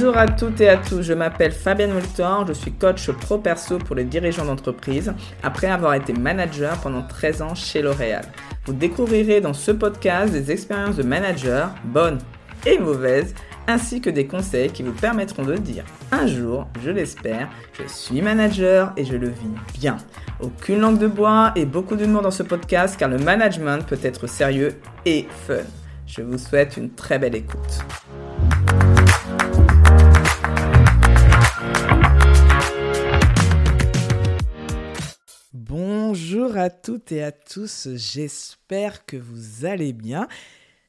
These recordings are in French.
Bonjour à toutes et à tous, je m'appelle Fabienne Moltor, je suis coach pro perso pour les dirigeants d'entreprise après avoir été manager pendant 13 ans chez L'Oréal. Vous découvrirez dans ce podcast des expériences de manager, bonnes et mauvaises, ainsi que des conseils qui vous permettront de dire un jour, je l'espère, je suis manager et je le vis bien. Aucune langue de bois et beaucoup d'humour dans ce podcast car le management peut être sérieux et fun. Je vous souhaite une très belle écoute. Bonjour à toutes et à tous, j'espère que vous allez bien.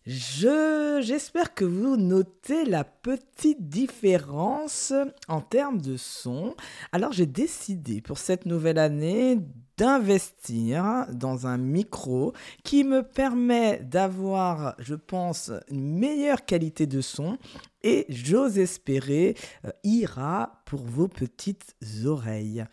Je, j'espère que vous notez la petite différence en termes de son. Alors j'ai décidé pour cette nouvelle année d'investir dans un micro qui me permet d'avoir, je pense, une meilleure qualité de son et j'ose espérer euh, ira pour vos petites oreilles.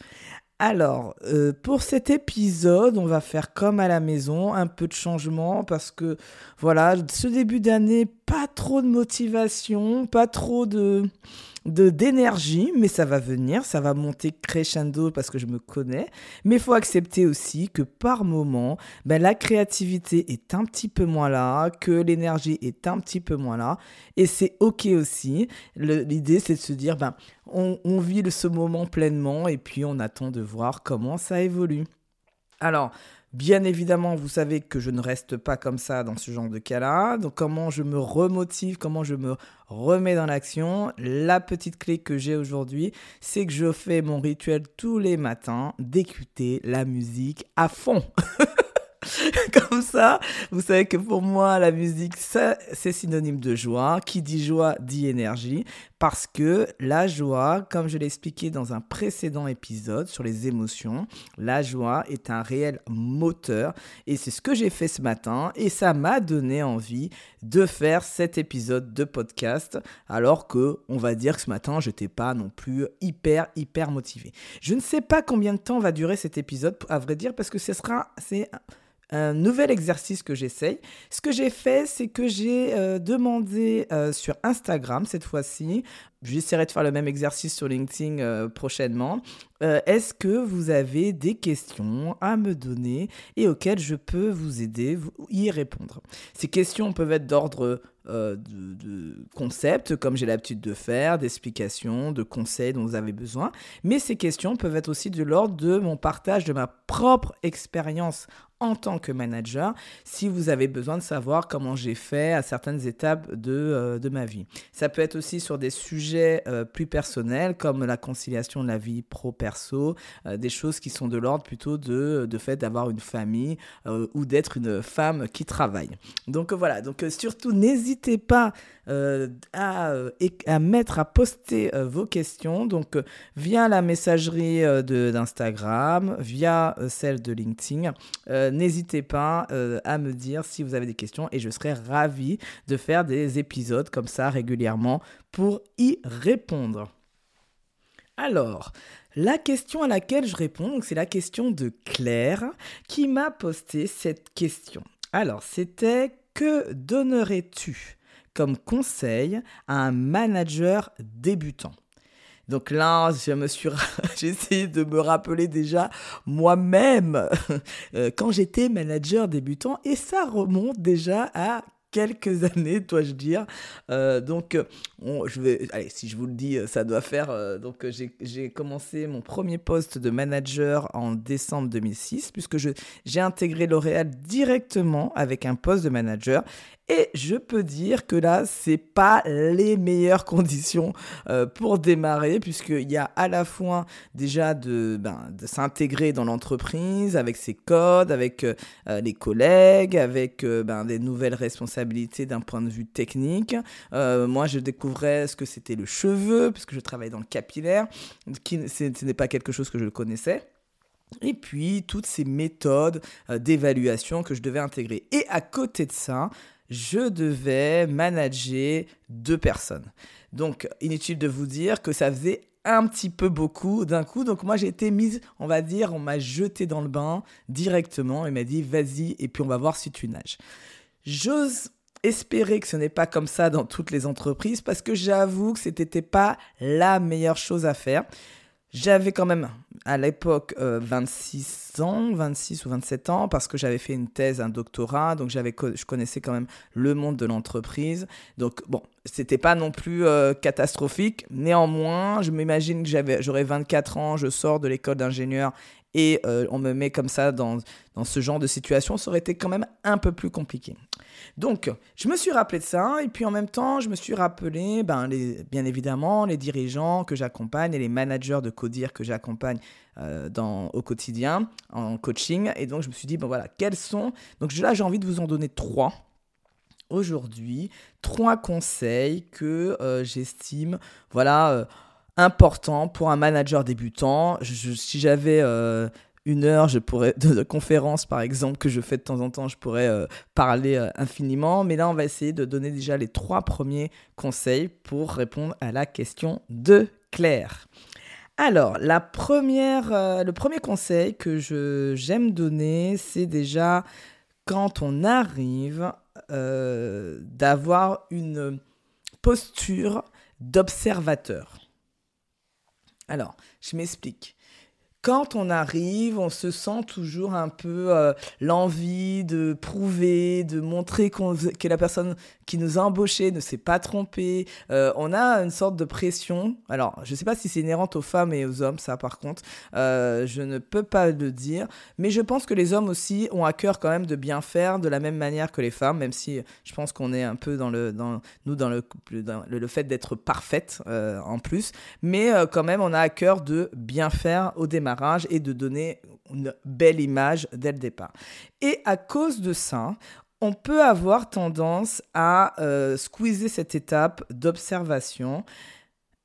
Alors, euh, pour cet épisode, on va faire comme à la maison, un peu de changement parce que voilà, ce début d'année, pas trop de motivation, pas trop de de d'énergie, mais ça va venir, ça va monter crescendo parce que je me connais. Mais il faut accepter aussi que par moment, ben, la créativité est un petit peu moins là, que l'énergie est un petit peu moins là, et c'est ok aussi. L'idée, c'est de se dire, ben, on, on vit ce moment pleinement, et puis on attend de voir comment ça évolue. Alors, Bien évidemment, vous savez que je ne reste pas comme ça dans ce genre de cas-là. Donc comment je me remotive, comment je me remets dans l'action. La petite clé que j'ai aujourd'hui, c'est que je fais mon rituel tous les matins d'écouter la musique à fond. Comme ça, vous savez que pour moi, la musique, c'est synonyme de joie. Qui dit joie dit énergie. Parce que la joie, comme je l'ai expliqué dans un précédent épisode sur les émotions, la joie est un réel moteur. Et c'est ce que j'ai fait ce matin. Et ça m'a donné envie de faire cet épisode de podcast. Alors que, on va dire que ce matin, je n'étais pas non plus hyper, hyper motivé. Je ne sais pas combien de temps va durer cet épisode, à vrai dire, parce que ce sera. Un nouvel exercice que j'essaye. Ce que j'ai fait, c'est que j'ai euh, demandé euh, sur Instagram cette fois-ci, j'essaierai de faire le même exercice sur LinkedIn euh, prochainement, est-ce que vous avez des questions à me donner et auxquelles je peux vous aider, vous, y répondre? Ces questions peuvent être d'ordre de, de concepts, comme j'ai l'habitude de faire, d'explications, de conseils dont vous avez besoin, mais ces questions peuvent être aussi de l'ordre de mon partage de ma propre expérience en tant que manager si vous avez besoin de savoir comment j'ai fait à certaines étapes de, euh, de, ma vie. Ça peut être aussi sur des sujets euh, plus personnels comme la conciliation de la vie pro-perso, euh, des choses qui sont de l'ordre plutôt de, de fait d'avoir une famille ou d'être une femme qui travaille. Donc voilà, donc surtout n'hésitez pas à, à, mettre, à poster vos questions donc via la messagerie d'Instagram, via celle de LinkedIn euh, n'hésitez pas euh, à me dire si vous avez des questions et je serai ravi de faire des épisodes comme ça régulièrement pour y répondre. Alors, la question à laquelle je réponds, c'est la question de Claire qui m'a posté cette question. Alors, c'était que donnerais-tu? Comme conseil à un manager débutant donc là, je me suis, j'ai essayé de me rappeler déjà moi-même euh, quand j'étais manager débutant et ça remonte déjà à quelques années, dois-je dire. Euh, donc, je vais, allez, si je vous le dis, ça doit faire. Euh, donc, j'ai commencé mon premier poste de manager en décembre 2006, puisque j'ai intégré L'Oréal directement avec un poste de manager. Et je peux dire que là, c'est pas les meilleures conditions euh, pour démarrer, puisqu'il y a à la fois déjà de, ben, s'intégrer dans l'entreprise avec ses codes, avec euh, euh, les collègues, avec ben, des nouvelles responsabilités d'un point de vue technique. moi, je découvrais ce que c'était le cheveu, puisque je travaille dans le capillaire, qui ce n'est pas quelque chose que je connaissais. Et puis toutes ces méthodes d'évaluation que je devais intégrer. Et à côté de ça, je devais manager deux personnes. Donc, inutile de vous dire que ça faisait un petit peu beaucoup d'un coup. Donc, moi, j'ai été mise, on va dire, on m'a jeté dans le bain directement et m'a dit, vas-y, et puis on va voir si tu nages. J'ose espérer que ce n'est pas comme ça dans toutes les entreprises parce que j'avoue que ce n'était pas la meilleure chose à faire. J'avais quand même à l'époque 26 euh, ans, 26 ou 27 ans, parce que j'avais fait une thèse, un doctorat, donc j'avais, je connaissais quand même le monde de l'entreprise. Donc bon, c'était pas non plus euh, catastrophique. Néanmoins, je m'imagine que j'aurais 24 ans, je sors de l'école d'ingénieur et euh, on me met comme ça dans, dans ce genre de situation, ça aurait été quand même un peu plus compliqué. Donc, je me suis rappelé de ça, et puis en même temps, je me suis rappelé, ben, les, bien évidemment, les dirigeants que j'accompagne et les managers de CODIR que j'accompagne euh, au quotidien, en coaching. Et donc, je me suis dit, bon voilà, quels sont. Donc là, j'ai envie de vous en donner trois aujourd'hui, trois conseils que euh, j'estime, voilà. Importants pour un manager débutant. si j'avais une heure, je pourrais de, conférence par exemple que je fais de temps en temps, je pourrais euh, parler euh, infiniment. Mais là, on va essayer de donner déjà les trois premiers conseils pour répondre à la question de Claire. Alors, la première, euh, le premier conseil que j'aime donner, c'est déjà quand on arrive d'avoir une posture d'observateur. Alors, je m'explique quand on arrive, on se sent toujours un peu euh, l'envie de prouver, de montrer que la personne qui nous a embauchés ne s'est pas trompée. Euh, on a une sorte de pression. Alors, je ne sais pas si c'est inhérente aux femmes et aux hommes, ça par contre, euh, je ne peux pas le dire. Mais je pense que les hommes aussi ont à cœur quand même de bien faire de la même manière que les femmes, même si je pense qu'on est un peu dans le, nous dans le, le, fait d'être parfaite en plus. Mais quand même, on a à cœur de bien faire au démarrage et de donner une belle image dès le départ. Et à cause de ça, on peut avoir tendance à euh, squeezer cette étape d'observation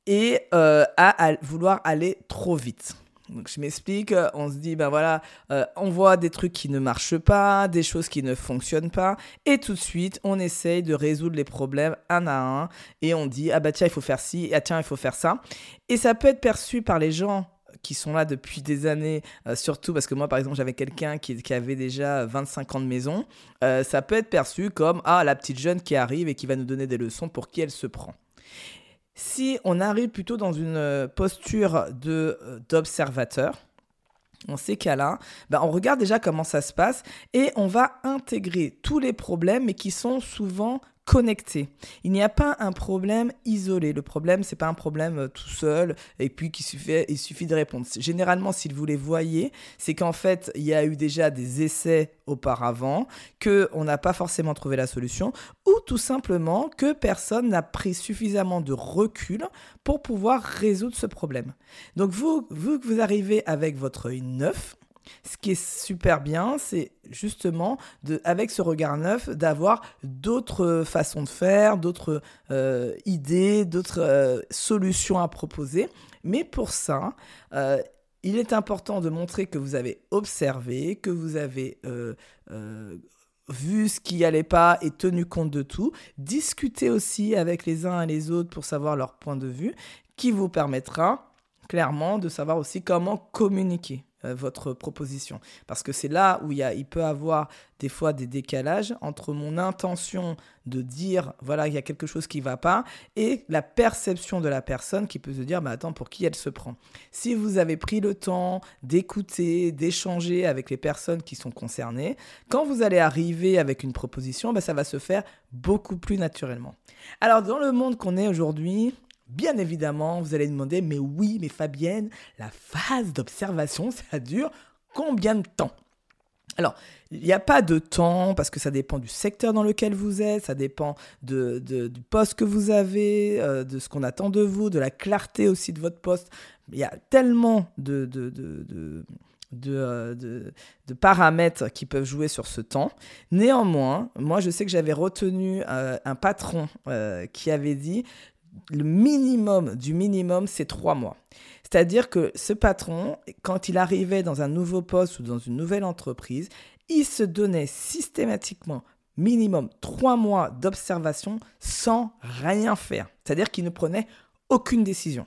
et euh, à, vouloir aller trop vite. Donc je m'explique, on se dit, ben voilà, euh, on voit des trucs qui ne marchent pas, des choses qui ne fonctionnent pas, et tout de suite, on essaye de résoudre les problèmes un à un, et on dit, ah bah tiens, il faut faire ci, ah tiens, il faut faire ça. Et ça peut être perçu par les gens qui sont là depuis des années, euh, surtout parce que moi, par exemple, j'avais quelqu'un qui, avait déjà 25 ans de maison, euh, ça peut être perçu comme ah la petite jeune qui arrive et qui va nous donner des leçons pour qui elle se prend. Si on arrive plutôt dans une euh, posture d'observateur, dans ces cas-là, ben on regarde déjà comment ça se passe et on va intégrer tous les problèmes, mais qui sont souvent connecté. Il n'y a pas un problème isolé. Le problème, c'est pas un problème euh, tout seul et puis qu'il suffit, il suffit de répondre. Généralement, si vous les voyez, c'est qu'en fait, il y a eu déjà des essais auparavant, que on n'a pas forcément trouvé la solution, ou tout simplement que personne n'a pris suffisamment de recul pour pouvoir résoudre ce problème. Donc vous, vous, vous arrivez avec votre œil neuf, ce qui est super bien, c'est justement, avec ce regard neuf, d'avoir d'autres façons de faire, d'autres euh, idées, d'autres euh, solutions à proposer. Mais pour ça, euh, il est important de montrer que vous avez observé, que vous avez vu ce qui allait pas et tenu compte de tout. Discuter aussi avec les uns et les autres pour savoir leur point de vue, qui vous permettra clairement de savoir aussi comment communiquer. Euh, votre proposition. Parce que c'est là où il, y a, peut avoir des fois des décalages entre mon intention de dire, voilà, il y a quelque chose qui ne va pas, et la perception de la personne qui peut se dire, bah, attends, pour qui elle se prend Si vous avez pris le temps d'écouter, d'échanger avec les personnes qui sont concernées, quand vous allez arriver avec une proposition, bah, ça va se faire beaucoup plus naturellement. Alors, dans le monde qu'on est aujourd'hui, Bien évidemment, vous allez demander, mais oui, mais Fabienne, la phase d'observation, ça dure combien de temps? Alors, il n'y a pas de temps parce que ça dépend du secteur dans lequel vous êtes, ça dépend de, du poste que vous avez, euh, de ce qu'on attend de vous, de la clarté aussi de votre poste. Il y a tellement de, de, de euh, de, de, paramètres qui peuvent jouer sur ce temps. Néanmoins, moi, je sais que j'avais retenu euh, un patron qui avait dit le minimum du minimum, c'est trois mois. C'est-à-dire que ce patron, quand il arrivait dans un nouveau poste ou dans une nouvelle entreprise, il se donnait systématiquement minimum trois mois d'observation sans rien faire. C'est-à-dire qu'il ne prenait aucune décision.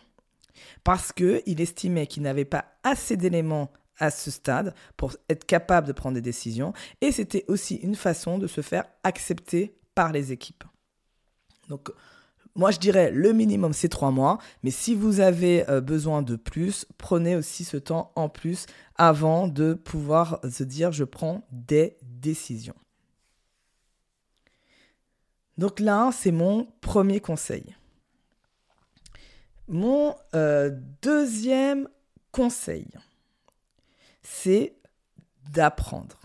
Parce qu'il estimait qu'il n'avait pas assez d'éléments à ce stade pour être capable de prendre des décisions. Et c'était aussi une façon de se faire accepter par les équipes. Donc, moi, je dirais le minimum, c'est trois mois. Mais si vous avez euh, besoin de plus, prenez aussi ce temps en plus avant de pouvoir se dire je prends des décisions. Donc là, c'est mon premier conseil. Mon euh, deuxième conseil, c'est d'apprendre.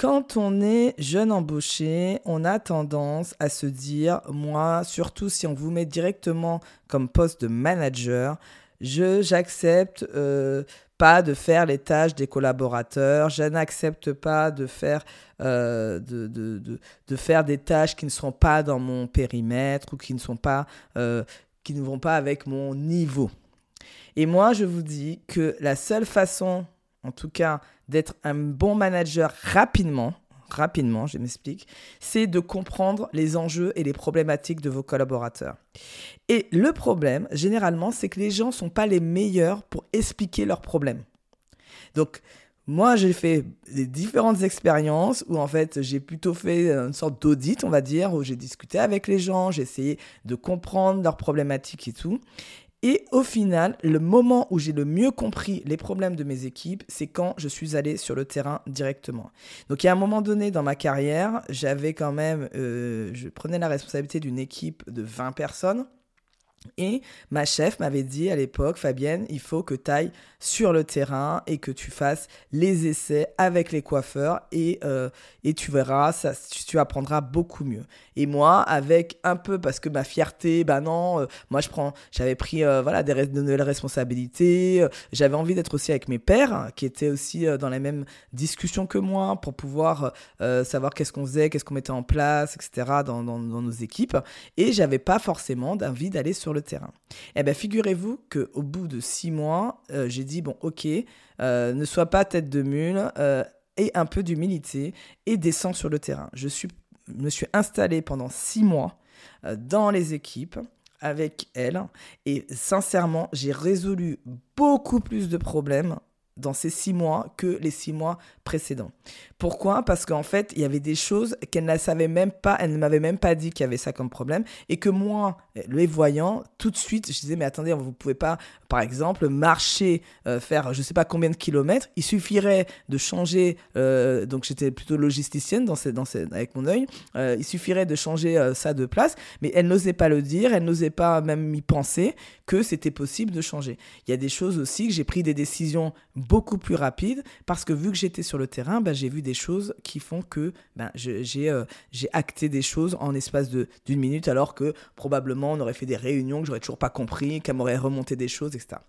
Quand on est jeune embauché, on a tendance à se dire, moi, surtout si on vous met directement comme poste de manager, je j'accepte euh, pas de faire les tâches des collaborateurs, je n'accepte pas de faire, euh, de, de, faire des tâches qui ne sont pas dans mon périmètre ou qui ne sont pas, euh, qui ne vont pas avec mon niveau. Et moi, je vous dis que la seule façon, en tout cas, d'être un bon manager rapidement, rapidement, je m'explique, c'est de comprendre les enjeux et les problématiques de vos collaborateurs. Et le problème, généralement, c'est que les gens ne sont pas les meilleurs pour expliquer leurs problèmes. Donc, moi, j'ai fait des différentes expériences où, en fait, j'ai plutôt fait une sorte d'audit, on va dire, où j'ai discuté avec les gens, j'ai essayé de comprendre leurs problématiques et tout. Et au final, le moment où j'ai le mieux compris les problèmes de mes équipes, c'est quand je suis allé sur le terrain directement. Donc, il y a un moment donné dans ma carrière, j'avais quand même, euh, je prenais la responsabilité d'une équipe de 20 personnes. Et ma chef m'avait dit à l'époque, Fabienne, il faut que tu ailles sur le terrain et que tu fasses les essais avec les coiffeurs et, euh, et tu verras, ça, tu apprendras beaucoup mieux. Et moi, avec un peu, parce que ma fierté, ben non, euh, moi je prends, j'avais pris euh, voilà, des de nouvelles responsabilités, j'avais envie d'être aussi avec mes pères, qui étaient aussi dans la même discussion que moi, pour pouvoir savoir qu'est-ce qu'on faisait, qu'est-ce qu'on mettait en place, etc., dans, nos équipes. Et j'avais pas forcément d'envie d'aller le terrain. Eh bien, figurez-vous qu'au bout de six mois, euh, j'ai dit, bon, ok, euh, ne sois pas tête de mule, euh, et un peu d'humilité, et descends sur le terrain. Je suis, me suis installé pendant six mois dans les équipes avec elle, et sincèrement, j'ai résolu beaucoup plus de problèmes dans ces six mois que les six mois précédents. Pourquoi? Parce qu'en fait, il y avait des choses qu'elle ne savait même pas, elle ne m'avait même pas dit qu'il y avait ça comme problème, et que moi, les voyant, tout de suite, je disais, mais attendez, vous ne pouvez pas, par exemple, marcher, euh, faire je ne sais pas combien de kilomètres, il suffirait de changer, euh, donc j'étais plutôt logisticienne dans dans avec mon œil, euh, il suffirait de changer ça de place, mais elle n'osait pas le dire, elle n'osait pas même y penser que c'était possible de changer. Il y a des choses aussi que j'ai pris des décisions beaucoup plus rapides, parce que vu que j'étais sur le terrain, ben, j'ai vu des choses qui font que ben, euh, j'ai acté des choses en espace d'une minute, alors que probablement on aurait fait des réunions que j'aurais toujours pas compris, qu'elle m'aurait remonté des choses, etc.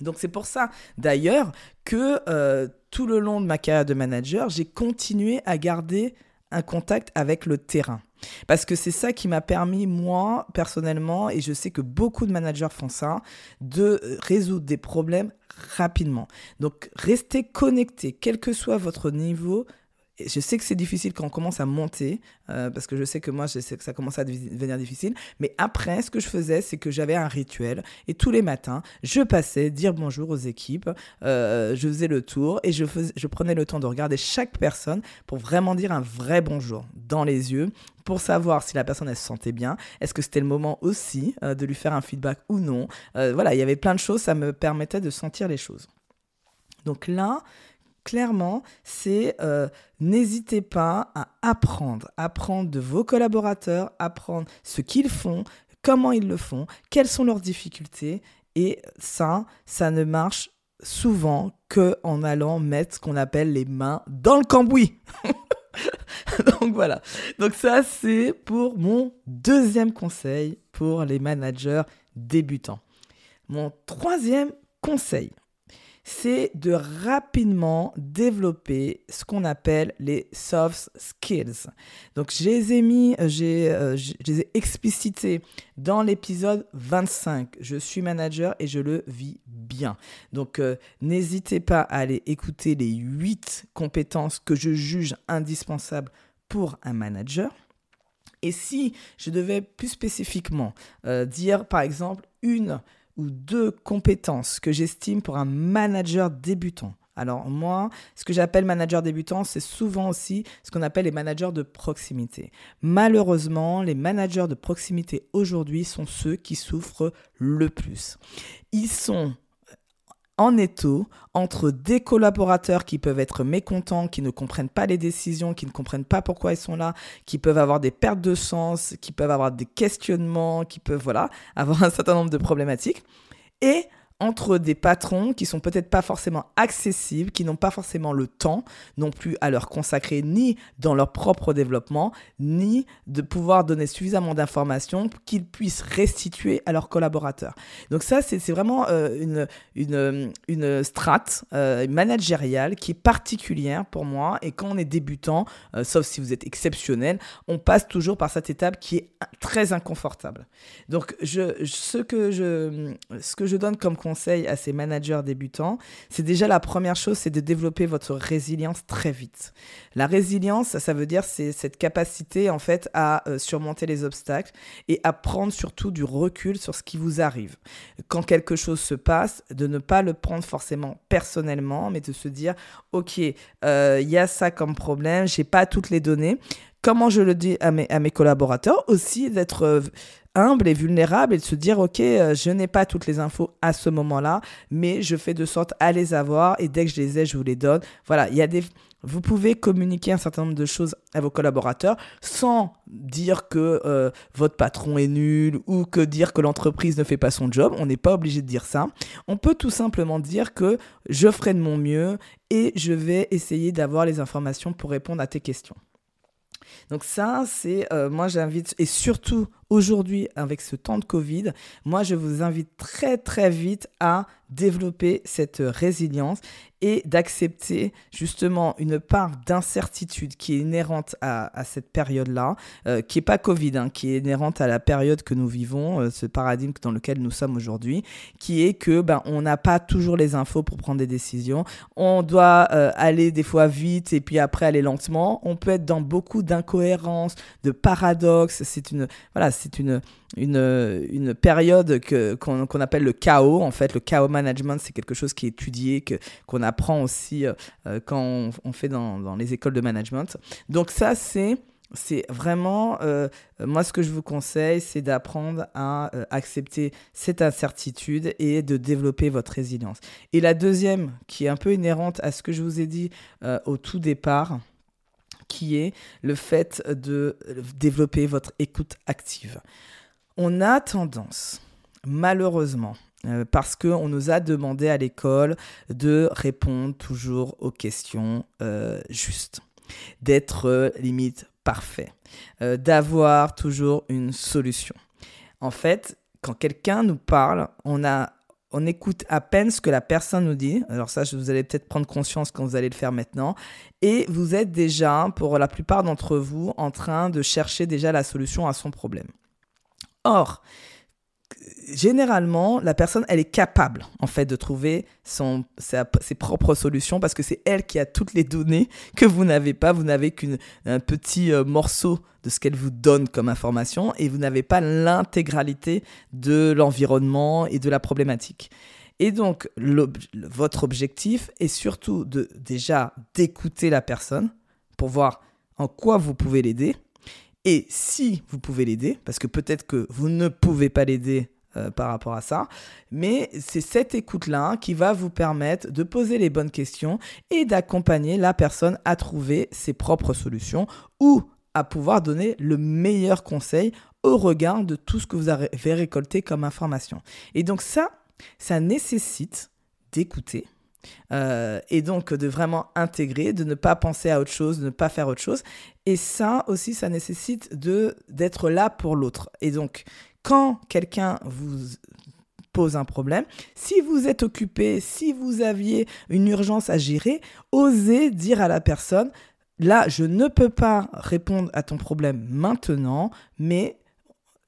Donc c'est pour ça d'ailleurs que euh, tout le long de ma carrière de manager, j'ai continué à garder un contact avec le terrain. Parce que c'est ça qui m'a permis, moi, personnellement, et je sais que beaucoup de managers font ça, de résoudre des problèmes rapidement. Donc, restez connecté, quel que soit votre niveau je sais que c'est difficile quand on commence à monter, euh, parce que je sais que moi, je sais que ça commence à devenir difficile. Mais après, ce que je faisais, c'est que j'avais un rituel. Et tous les matins, je passais dire bonjour aux équipes, euh, je faisais le tour et je, je prenais le temps de regarder chaque personne pour vraiment dire un vrai bonjour dans les yeux, pour savoir si la personne elle se sentait bien. Est-ce que c'était le moment aussi euh, de lui faire un feedback ou non? Voilà, il y avait plein de choses, ça me permettait de sentir les choses. Donc là, clairement, c'est euh, n'hésitez pas à apprendre, apprendre de vos collaborateurs, apprendre ce qu'ils font, comment ils le font, quelles sont leurs difficultés. Et ça, ça ne marche souvent que en allant mettre ce qu'on appelle les mains dans le cambouis. Donc voilà. Donc ça, c'est pour mon deuxième conseil pour les managers débutants. Mon troisième conseil, c'est de rapidement développer ce qu'on appelle les soft skills. Donc, je les ai mis, euh, euh, je les ai explicités dans l'épisode 25. Je suis manager et je le vis bien. Donc, euh, n'hésitez pas à aller écouter les 8 compétences que je juge indispensables pour un manager. Et si je devais plus spécifiquement dire, par exemple, une ou deux compétences que j'estime pour un manager débutant. Alors moi, ce que j'appelle manager débutant, c'est souvent aussi ce qu'on appelle les managers de proximité. Malheureusement, les managers de proximité aujourd'hui sont ceux qui souffrent le plus. Ils sont en étau entre des collaborateurs qui peuvent être mécontents, qui ne comprennent pas les décisions, qui ne comprennent pas pourquoi ils sont là, qui peuvent avoir des pertes de sens, qui peuvent avoir des questionnements, qui peuvent voilà, avoir un certain nombre de problématiques, et entre des patrons qui sont peut-être pas forcément accessibles, qui n'ont pas forcément le temps non plus à leur consacrer ni dans leur propre développement, ni de pouvoir donner suffisamment d'informations qu'ils puissent restituer à leurs collaborateurs. Donc ça, c'est vraiment euh, une, une, une strate euh, managériale qui est particulière pour moi. Et quand on est débutant, euh, sauf si vous êtes exceptionnel, on passe toujours par cette étape qui est très inconfortable. Donc je, ce, que je, ce que je donne comme conseil à ces managers débutants, c'est déjà la première chose, c'est de développer votre résilience très vite. La résilience, ça veut dire c'est cette capacité en fait à euh, surmonter les obstacles et à prendre surtout du recul sur ce qui vous arrive. Quand quelque chose se passe, de ne pas le prendre forcément personnellement, mais de se dire ok, euh, il y a ça comme problème, j'ai pas toutes les données comment je le dis à mes, à mes collaborateurs, aussi d'être euh, humble et vulnérable et de se dire, OK, euh, je n'ai pas toutes les infos à ce moment-là, mais je fais de sorte à les avoir et dès que je les ai, je vous les donne. Voilà, il y a des... Vous pouvez communiquer un certain nombre de choses à vos collaborateurs sans dire que euh, votre patron est nul ou que dire que l'entreprise ne fait pas son job. On n'est pas obligé de dire ça. On peut tout simplement dire que je ferai de mon mieux et je vais essayer d'avoir les informations pour répondre à tes questions. Donc ça, c'est, euh, moi j'invite, et surtout aujourd'hui avec ce temps de Covid, moi je vous invite très très vite à développer cette résilience et d'accepter justement une part d'incertitude qui est inhérente à, cette période-là, euh, qui n'est pas Covid, hein, qui est inhérente à la période que nous vivons, euh, ce paradigme dans lequel nous sommes aujourd'hui, qui est que ben, on n'a pas toujours les infos pour prendre des décisions, on doit euh, aller des fois vite et puis après aller lentement, on peut être dans beaucoup d'incohérences, de paradoxes, c'est une, voilà, c'est une, une, une période qu'on, appelle le chaos. En fait, le chaos management, c'est quelque chose qui est étudié, que, qu'on apprend aussi euh, euh, quand on, fait dans, dans, les écoles de management. Donc ça, c'est... C'est vraiment, euh, moi ce que je vous conseille, c'est d'apprendre à accepter cette incertitude et de développer votre résilience. Et la deuxième, qui est un peu inhérente à ce que je vous ai dit au tout départ, qui est le fait de développer votre écoute active. On a tendance, malheureusement, euh, parce qu'on nous a demandé à l'école de répondre toujours aux questions euh, justes, d'être euh, limite parfait, d'avoir toujours une solution. En fait, quand quelqu'un nous parle, on a on écoute à peine ce que la personne nous dit. Alors ça, vous allez peut-être prendre conscience quand vous allez le faire maintenant. Et vous êtes déjà, pour la plupart d'entre vous, en train de chercher déjà la solution à son problème. Or, généralement, la personne, elle est capable, en fait, de trouver son, ses propres solutions parce que c'est elle qui a toutes les données que vous n'avez pas. Vous n'avez qu'un petit euh, morceau de ce qu'elle vous donne comme information et vous n'avez pas l'intégralité de l'environnement et de la problématique. Et donc, votre objectif est surtout de déjà d'écouter la personne pour voir en quoi vous pouvez l'aider. Et si vous pouvez l'aider, parce que peut-être que vous ne pouvez pas l'aider euh, par rapport à ça. Mais c'est cette écoute-là qui va vous permettre de poser les bonnes questions et d'accompagner la personne à trouver ses propres solutions ou à pouvoir donner le meilleur conseil au regard de tout ce que vous avez récolté comme information. Et donc ça, ça nécessite d'écouter. Euh, et donc de vraiment intégrer, de ne pas penser à autre chose, de ne pas faire autre chose. Et ça aussi, ça nécessite d'être là pour l'autre. Et donc, quand quelqu'un vous pose un problème, si vous êtes occupé, si vous aviez une urgence à gérer, osez dire à la personne, là, je ne peux pas répondre à ton problème maintenant, mais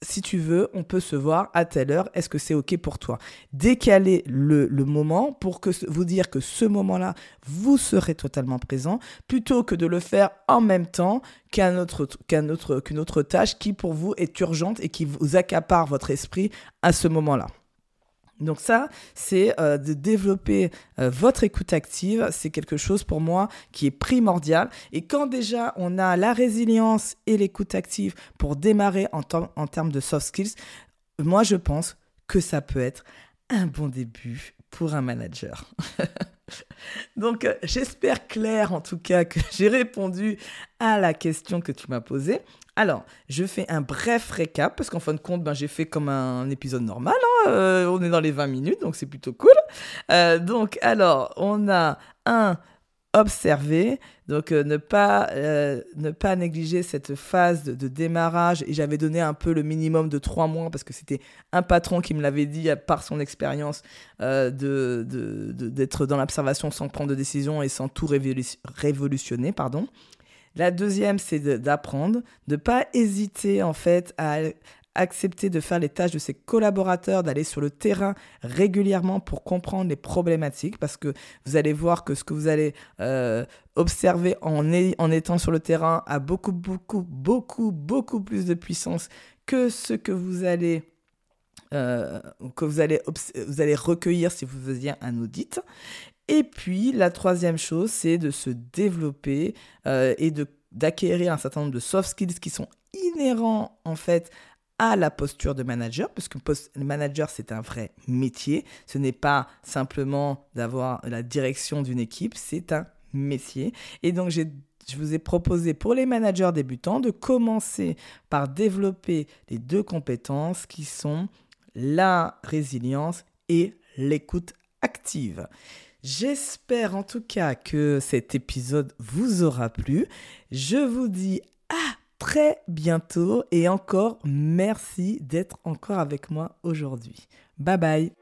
si tu veux, on peut se voir à telle heure. Est-ce que c'est OK pour toi? Décaler le, moment pour que, vous dire que ce moment-là, vous serez totalement présent, plutôt que de le faire en même temps qu'un autre, qu'un autre, qu'une autre tâche qui pour vous est urgente et qui vous accapare votre esprit à ce moment-là. Donc ça, c'est euh, de développer euh, votre écoute active. C'est quelque chose pour moi qui est primordial. Et quand déjà on a la résilience et l'écoute active pour démarrer en, en termes de soft skills, moi je pense que ça peut être un bon début pour un manager. Donc, euh, j'espère, Claire, en tout cas, que j'ai répondu à la question que tu m'as posée. Alors, je fais un bref récap, parce qu'en fin de compte, ben, j'ai fait comme un épisode normal. Hein. Euh, on est dans les 20 minutes, donc c'est plutôt cool. Euh, donc, alors, on a un observer, donc euh, ne, pas, euh, ne pas négliger cette phase de, démarrage. Et j'avais donné un peu le minimum de trois mois parce que c'était un patron qui me l'avait dit par son expérience euh, de, d'être dans l'observation sans prendre de décision et sans tout révolutionner. Pardon. La deuxième, c'est d'apprendre, de ne pas hésiter en fait à, accepter de faire les tâches de ses collaborateurs, d'aller sur le terrain régulièrement pour comprendre les problématiques, parce que vous allez voir que ce que vous allez euh, observer en, étant sur le terrain a beaucoup, beaucoup, beaucoup, beaucoup plus de puissance que ce que vous allez... Euh, recueillir si vous faisiez un audit. Et puis, la troisième chose, c'est de se développer euh, et d'acquérir un certain nombre de soft skills qui sont inhérents en fait à la posture de manager, parce que manager, c'est un vrai métier. Ce n'est pas simplement d'avoir la direction d'une équipe, c'est un métier. Et donc, je vous ai proposé pour les managers débutants de commencer par développer les deux compétences qui sont la résilience et l'écoute active. J'espère en tout cas que cet épisode vous aura plu. Je vous dis très bientôt et encore merci d'être encore avec moi aujourd'hui. Bye bye.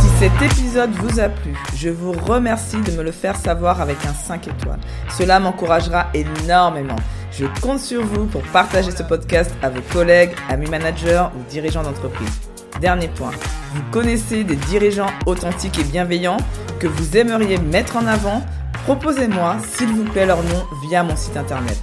Si cet épisode vous a plu, je vous remercie de me le faire savoir avec un 5 étoiles. Cela m'encouragera énormément. Je compte sur vous pour partager ce podcast à vos collègues, amis managers ou dirigeants d'entreprise. Dernier point, vous connaissez des dirigeants authentiques et bienveillants que vous aimeriez mettre en avant Proposez-moi, s'il vous plaît, leur nom via mon site internet.